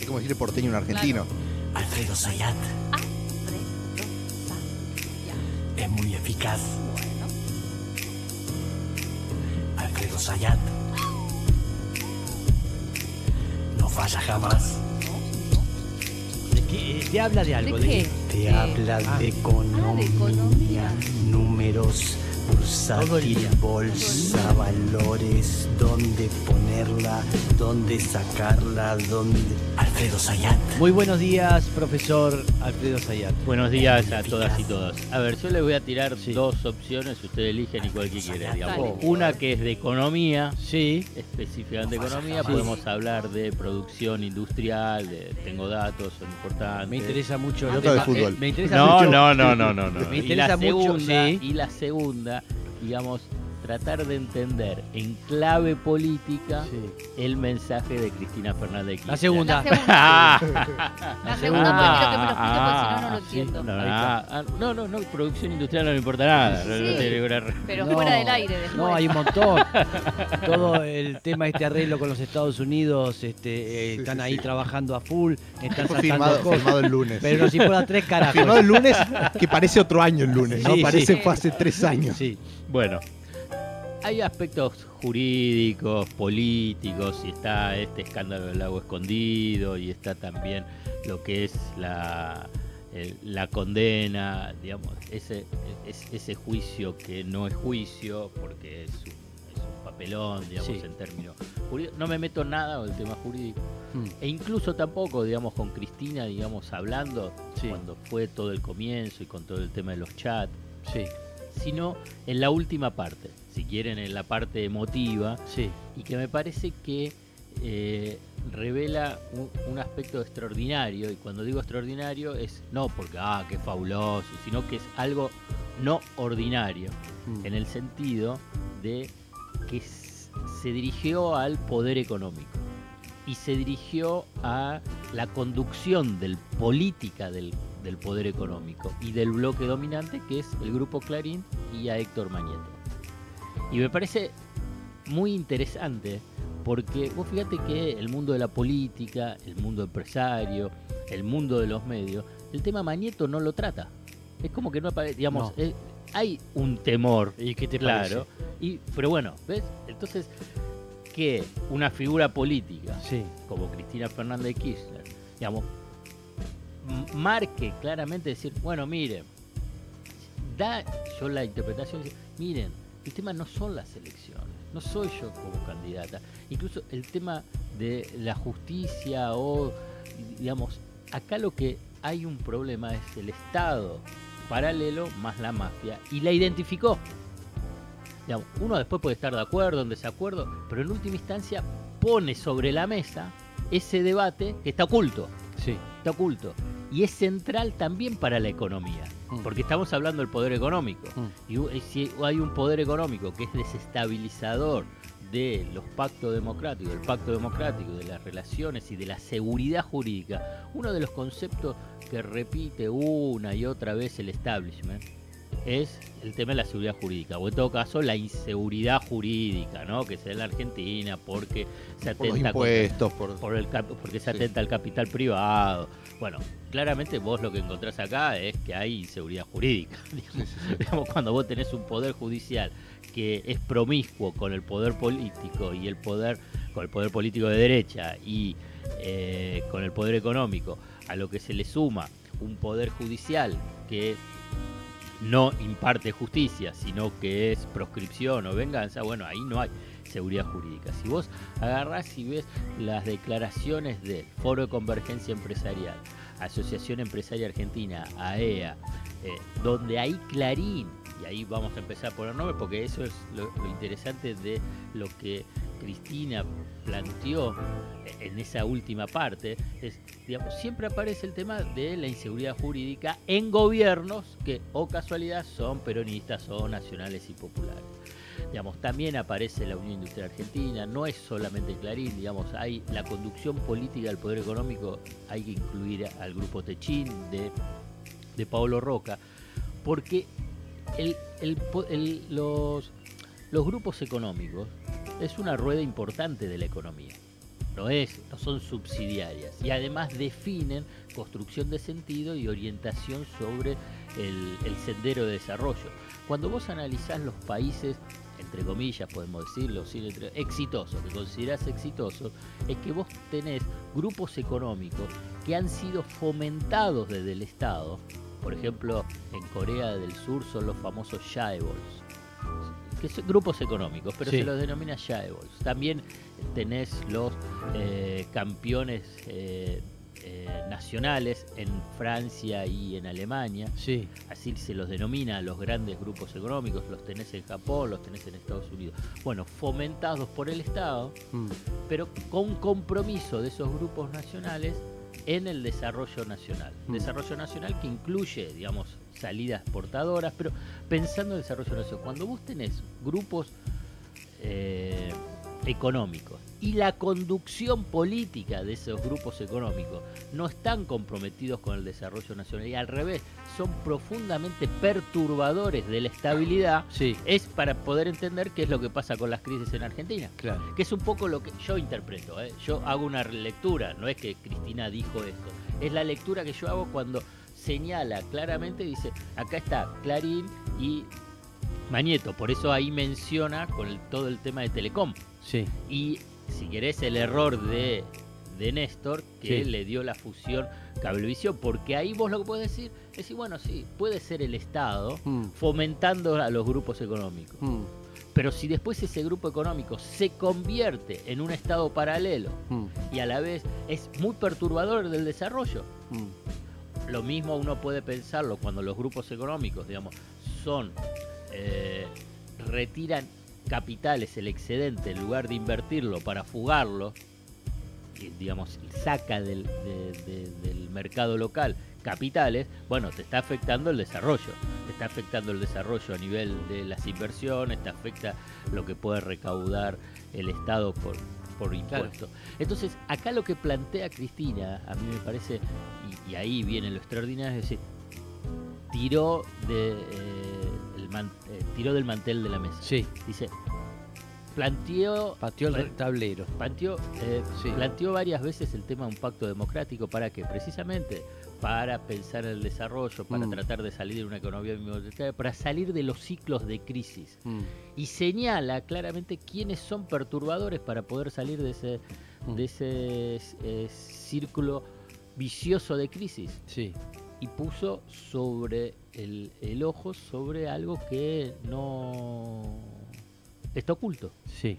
Es como decirle porteño a un argentino. Alfredo Sayat es muy eficaz. Alfredo Sayat no falla jamás. ¿De qué? Te habla de algo. ¿De qué? Te Eh, habla ah. de economía, Ah, de economía. números, bursátil, bolsa, valores, dónde ponerla, dónde sacarla, dónde... Alfredo Sayat. Muy buenos días, profesor Alfredo Sayat. Buenos días a todas y todos. A ver, yo les voy a tirar Sí. dos opciones, ustedes eligen y cuál que quiera, digamos. Una que es de economía, Sí, específicamente de economía, Sí. podemos hablar de producción industrial, de, tengo datos, son importantes. me interesa mucho. el Nota de fútbol. Eh, me interesa No, mucho. no, no, no, no, no. Me Y interesa la mucho, segunda, sí. y la segunda, digamos, tratar de entender en clave política Sí. el mensaje de Cristina Fernández de La segunda. La segunda. Ah, La segunda. quiero que me lo porque si no, no ah, lo sí, entiendo. no, ah, ah, no, no, no, producción industrial no le importa nada. no- no Sí. ninguna- Pero No, fuera del aire después. No, hay un montón. Todo el tema este arreglo con los Estados Unidos, este, eh, están sí, ahí sí. trabajando a full, están firmado, cosas. firmado el lunes. Pero no si fuera tres carajos. Firmado el lunes, que parece otro año el lunes, ¿no? Sí, parece sí. fue hace tres años. Sí, Bueno, hay aspectos jurídicos, políticos, y está este escándalo del lago escondido, y está también lo que es la, el- la condena, digamos, ese, es- ese juicio que no es juicio, porque es un, es un papelón, digamos, Sí. en términos jurídicos. No me meto nada con el tema jurídico. Mm. E incluso tampoco, digamos, con Cristina, digamos, hablando, Sí. cuando fue todo el comienzo y con todo el tema de los chats, sí, sino en la última parte, si quieren, en la parte emotiva, sí. y que me parece que eh, revela un, un aspecto extraordinario, y cuando digo extraordinario es no porque, ah, qué fabuloso, sino que es algo no ordinario, Mm. en el sentido de que se dirigió al poder económico y se dirigió a la conducción del política del, del poder económico y del bloque dominante que es el grupo Clarín y a Héctor Mañeto. Y me parece muy interesante porque vos fíjate que el mundo de la política, el mundo empresario, el mundo de los medios, el tema Mañeto no lo trata. Es como que no aparece, digamos, No. hay un temor ¿Y qué te claro. Y, pero bueno, ¿ves? Entonces, que una figura política? Sí, como Cristina Fernández de Kirchner, digamos, marque claramente decir, bueno, miren, da yo la interpretación, miren, el tema no son las elecciones, no soy yo como candidata. Incluso el tema de la justicia o, digamos, acá lo que hay un problema es el Estado paralelo más la mafia y la identificó. Digamos, uno después puede estar de acuerdo, en desacuerdo, pero en última instancia pone sobre la mesa ese debate que está oculto, sí. está oculto. Y es central también para la economía, Mm. porque estamos hablando del poder económico. Mm. Y si hay un poder económico que es desestabilizador de los pactos democráticos, del pacto democrático, de las relaciones y de la seguridad jurídica, uno de los conceptos que repite una y otra vez el establishment es el tema de la seguridad jurídica, o en todo caso la inseguridad jurídica, ¿no? Que se da en la Argentina porque se Por los atenta contra- impuestos, por... por el cap- porque se Sí. atenta al capital privado. Bueno, claramente vos lo que encontrás acá es que hay inseguridad jurídica. Digamos, Digamos, cuando vos tenés un poder judicial que es promiscuo con el poder político y el poder con el poder político de derecha y eh, con el poder económico, a lo que se le suma un poder judicial que no imparte justicia, sino que es proscripción o venganza, bueno, ahí no hay seguridad jurídica. Si vos agarrás y ves las declaraciones del Foro de Convergencia Empresarial, Asociación Empresaria Argentina, AEA, eh, donde hay Clarín, y ahí vamos a empezar a poner nombres porque eso es lo interesante de lo que Cristina planteó en esa última parte, es, digamos, siempre aparece el tema de la inseguridad jurídica en gobiernos que, o casualidad, son peronistas o nacionales y populares. Digamos, también aparece la Unión Industrial Argentina, no es solamente Clarín, digamos, hay la conducción política del poder económico, hay que incluir al grupo Techín de, de Paolo Roca, porque los grupos económicos es una rueda importante de la economía. no es, no son subsidiarias y además definen construcción de sentido y orientación sobre el, sendero de desarrollo. Cuando vos analizás los países, entre comillas podemos decirlo, exitosos, que considerás exitosos, es que vos tenés grupos económicos que han sido fomentados desde el Estado. Por ejemplo, en Corea del Sur son los famosos chaebols, que son grupos económicos, pero Sí. se los denomina chaebols. También tenés los eh, campeones eh, eh, nacionales en Francia y en Alemania Sí. así se los denomina a los grandes grupos económicos, los tenés en Japón, los tenés en Estados Unidos. Bueno, fomentados por el Estado, Mm. pero con compromiso de esos grupos nacionales en el desarrollo nacional. Mm. Desarrollo nacional que incluye, digamos, salidas portadoras, pero pensando en el desarrollo nacional, cuando vos tenés grupos eh, económicos y la conducción política de esos grupos económicos no están comprometidos con el desarrollo nacional y al revés, son profundamente perturbadores de la estabilidad, Sí, es para poder entender qué es lo que pasa con las crisis en Argentina claro. que es un poco lo que yo interpreto. ¿eh? Yo hago una lectura, no es que Cristina dijo esto, es la lectura que yo hago cuando señala claramente, dice, acá está Clarín y Mañeto, por eso ahí menciona con el- todo el tema de Telecom. Sí, Y si querés el error de, de Néstor, que Sí. le dio la fusión Cablevisión, porque ahí vos lo que podés decir es decir, bueno, sí, puede ser el Estado Mm. fomentando a los grupos económicos. Mm. Pero si después ese grupo económico se convierte en un estado paralelo Mm. y a la vez es muy perturbador del desarrollo, lo mismo uno puede pensarlo cuando los grupos económicos, digamos, son eh, retiran capitales, el excedente, en lugar de invertirlo para fugarlo, digamos, saca del, de- de- del mercado local capitales, bueno, te está afectando el desarrollo, te está afectando el desarrollo a nivel de las inversiones, te afecta lo que puede recaudar el Estado por, por impuestos. Entonces, acá lo que plantea Cristina, a mí me parece, y, y ahí viene lo extraordinario, es decir, tiró, de, eh, man- eh, tiró del mantel de la mesa. Sí, Dice, planteó, pateó el tablero. planteó, eh, Sí. planteó varias veces el tema de un pacto democrático para que precisamente para pensar en el desarrollo, para Mm. tratar de salir de una economía para salir de los ciclos de crisis Mm. y señala claramente quiénes son perturbadores para poder salir de ese, Mm. de ese eh, círculo vicioso de crisis Sí, y puso sobre el, el ojo sobre algo que no está oculto. sí,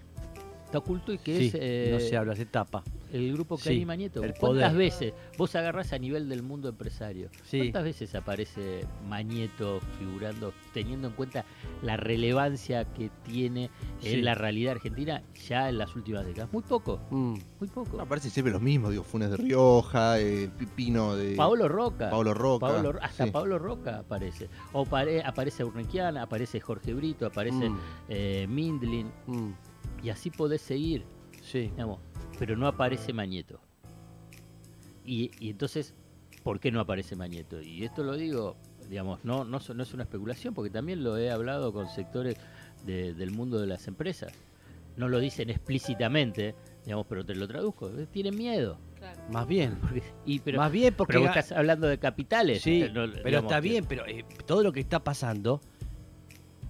Está oculto y que sí. es eh, no se habla, se tapa. El grupo Sí, Clarín y Mañeto. el ¿Cuántas poder. veces vos agarrás a nivel del mundo empresario? Sí. ¿Cuántas veces aparece Mañeto figurando, teniendo en cuenta la relevancia que tiene Sí. en la realidad argentina ya en las últimas décadas? Muy poco, Mm. muy poco. Aparece siempre los mismos, digo, Funes de Rioja, el Pipino de. Paolo Roca. Paolo Roca. Paolo- hasta sí. Pablo Roca aparece. O pare- aparece Urnequiana, aparece Jorge Brito, aparece Mm. eh, Mindlin. Mm. Y así podés seguir, Sí, digamos, pero no aparece Mañeto. Y, y entonces, ¿por qué no aparece Mañeto? Y esto lo digo, digamos, no, no, no es una especulación, porque también lo he hablado con sectores de- del mundo de las empresas. No lo dicen explícitamente, digamos, pero te lo traduzco. Tienen miedo. Claro. más bien. Porque- y, pero, más bien porque... pero vos ga- estás hablando de capitales. Sí, eh, no- pero digamos está que- bien, pero eh, todo lo que está pasando,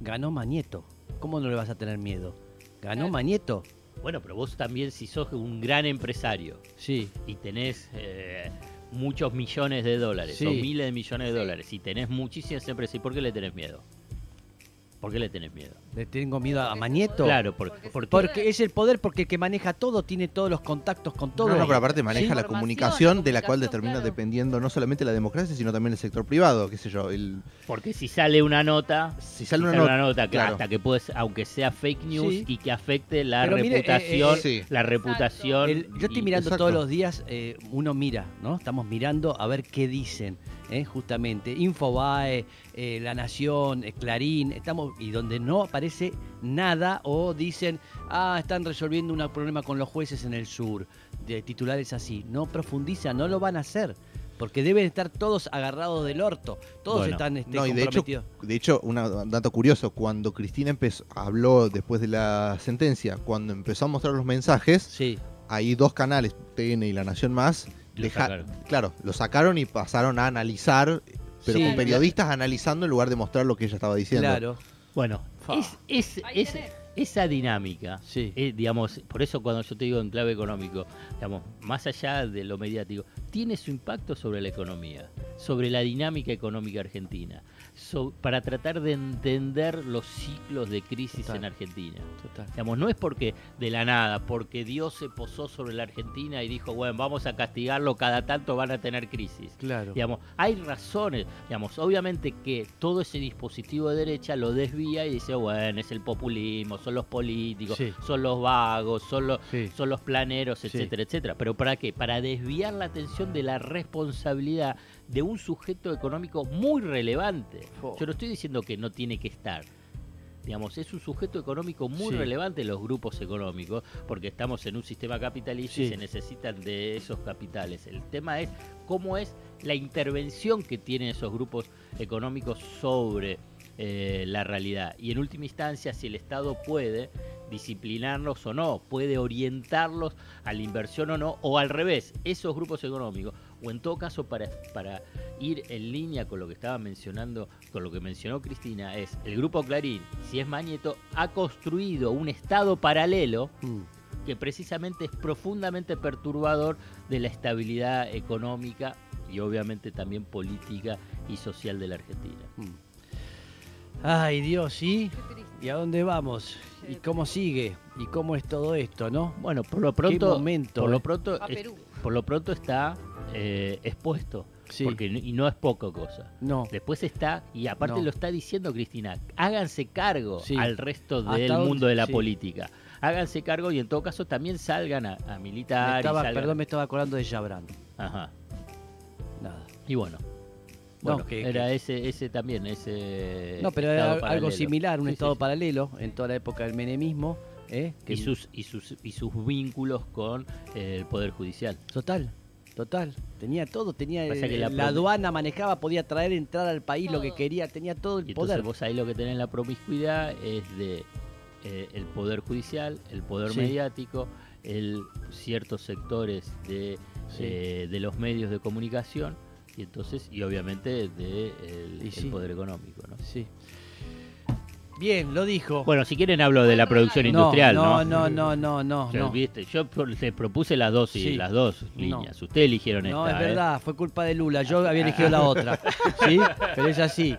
ganó Mañeto. ¿Cómo no le vas a tener miedo? Ganó Claro. Mañeto. Bueno, pero vos también si sos un gran empresario Sí, y tenés eh, muchos millones de dólares Sí. o miles de millones de Sí. dólares y tenés muchísimas empresas, ¿y por qué le tenés miedo? ¿Por qué le tenés miedo? le tengo miedo a Mañeto. Claro, porque, Porque es porque- Porque es el poder, porque el que maneja todo tiene todos los contactos con todo. No, no, pero aparte maneja la Información, comunicación, la de la cual comunicación, termina claro. dependiendo no solamente la democracia, sino también el sector privado, qué sé yo. El, porque si sale una nota, si sale una sale nota. una nota que claro. hasta que puede ser- aunque sea fake news Sí. y que afecte la Pero mire, eh, reputación, eh, sí. la reputación. El- yo estoy y- mirando Exacto. todos los días, eh, uno mira, ¿no? Estamos mirando a ver qué dicen, ¿eh? justamente. Infobae, eh, La Nación, eh, Clarín, estamos y donde no aparece nada o dicen, ah, están resolviendo un problema con los jueces en el sur, de titulares así. No profundizan, no lo van a hacer. Porque deben estar todos agarrados del orto. Todos Bueno. están este, No, y de hecho, comprometidos. de hecho, un dato curioso, cuando Cristina empezó, habló después de la sentencia, cuando empezó a mostrar los mensajes, Sí, hay dos canales, TN y La Nación Más, deja- claro, lo sacaron y pasaron a analizar, pero Sí. con periodistas analizando en lugar de mostrar lo que ella estaba diciendo. Claro. Bueno, es, esa dinámica, Sí. eh, digamos, por eso cuando yo te digo en clave económico, digamos, más allá de lo mediático, tiene su impacto sobre la economía, sobre la dinámica económica argentina, so- para tratar de entender los ciclos de crisis Total. en Argentina. Total. Digamos, no es porque de la nada, porque Dios se posó sobre la Argentina y dijo, bueno, vamos a castigarlo, cada tanto van a tener crisis. Claro. Digamos, hay razones, digamos, obviamente que todo ese dispositivo de derecha lo desvía y dice, bueno, es el populismo, son los políticos, Sí. son los vagos, son los, Sí. son los planeros, Sí. etcétera, etcétera. ¿Pero para qué? Para desviar la atención de la responsabilidad de un sujeto económico muy relevante. Fo. Yo no estoy diciendo que no tiene que estar. Digamos, es un sujeto económico muy Sí. relevante los grupos económicos, porque estamos en un sistema capitalista y se necesitan de esos capitales. El tema es cómo es la intervención que tienen esos grupos económicos sobre eh, la realidad. Y en última instancia, si el Estado puede disciplinarlos o no, puede orientarlos a la inversión o no, o al revés, esos grupos económicos, o en todo caso para, para ir en línea con lo que estaba mencionando, con lo que mencionó Cristina, es el grupo Clarín, si es Mañeto, ha construido un Estado paralelo Mm. que precisamente es profundamente perturbador de la estabilidad económica y obviamente también política y social de la Argentina. Ay, Dios, ¿sí? ¿Y a dónde vamos? ¿Y cómo sigue? ¿Y cómo es todo esto, no? Bueno, por lo pronto, momento, por lo eh. pronto, es- Perú. por lo pronto está eh, expuesto, Sí. porque y no es poca cosa. No. Después está, y aparte No. lo está diciendo Cristina, háganse cargo Sí. al resto del mundo de la sí. política. Háganse cargo y en todo caso también salgan a, a Me militar. y estaba- salgan- perdón, me estaba acordando de Jabran. Ajá. Nada. Y bueno. No, Bueno, que- era ese, ese también, ese No, pero era algo paralelo. similar, un Sí, estado sí. paralelo en toda la época del menemismo. ¿eh? Que- Y sus, y, sus, y sus vínculos con eh, el Poder Judicial. Total, total. Tenía todo, tenía que la aduana manejaba, podía traer, entrar al país lo que quería, tenía todo el Y entonces poder. vos ahí lo que tenés en la promiscuidad es de eh, el Poder Judicial, el Poder Sí. mediático, el ciertos sectores de, Sí. eh, de los medios de comunicación y entonces y obviamente de el, Y el sí. Poder Económico. ¿no? Sí. Bien, lo dijo. Bueno, si quieren hablo de la producción no, industrial, no, ¿no? no, no, no, no, no. viste, Yo les propuse las dos y Sí. las dos No. líneas. Ustedes eligieron No, esta. es ¿eh? verdad, fue culpa de Lula. Yo había elegido la otra. ¿Sí? Pero es así.